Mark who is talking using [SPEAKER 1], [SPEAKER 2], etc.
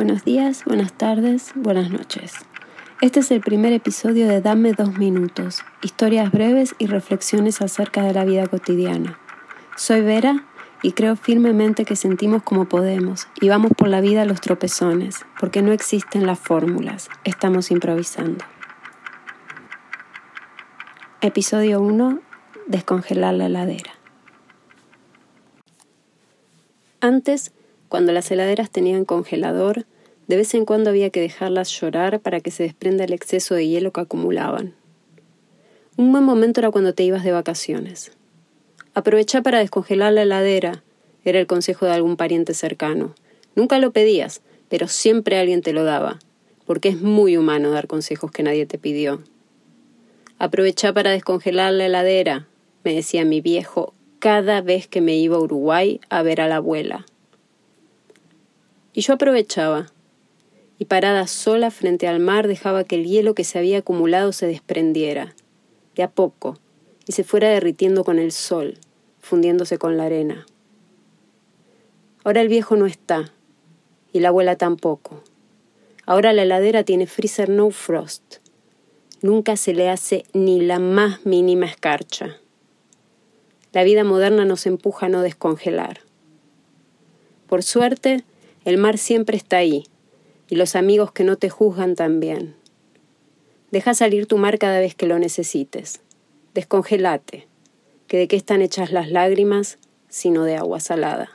[SPEAKER 1] buenos días, buenas tardes, buenas noches. Este es el primer episodio de Dame dos minutos, historias breves y reflexiones acerca de la vida cotidiana. Soy Vera y creo firmemente que sentimos como podemos y vamos por la vida a los tropezones, porque no existen las fórmulas, estamos improvisando. Episodio 1. Descongelar la heladera. Antes, cuando las heladeras tenían congelador, de vez en cuando había que dejarlas llorar para que se desprenda el exceso de hielo que acumulaban. Un buen momento era cuando te ibas de vacaciones. Aprovechá para descongelar la heladera, era el consejo de algún pariente cercano. Nunca lo pedías, pero siempre alguien te lo daba, porque es muy humano dar consejos que nadie te pidió. Aprovechá para descongelar la heladera, me decía mi viejo cada vez que me iba a Uruguay a ver a la abuela. Y yo aprovechaba, y parada sola frente al mar dejaba que el hielo que se había acumulado se desprendiera, de a poco, y se fuera derritiendo con el sol, fundiéndose con la arena. Ahora el viejo no está, y la abuela tampoco. Ahora la heladera tiene freezer no frost. Nunca se le hace ni la más mínima escarcha. La vida moderna nos empuja a no descongelar. Por suerte, el mar siempre está ahí, y los amigos que no te juzgan también. Deja salir tu mar cada vez que lo necesites. Descongelate, que de qué están hechas las lágrimas, sino de agua salada.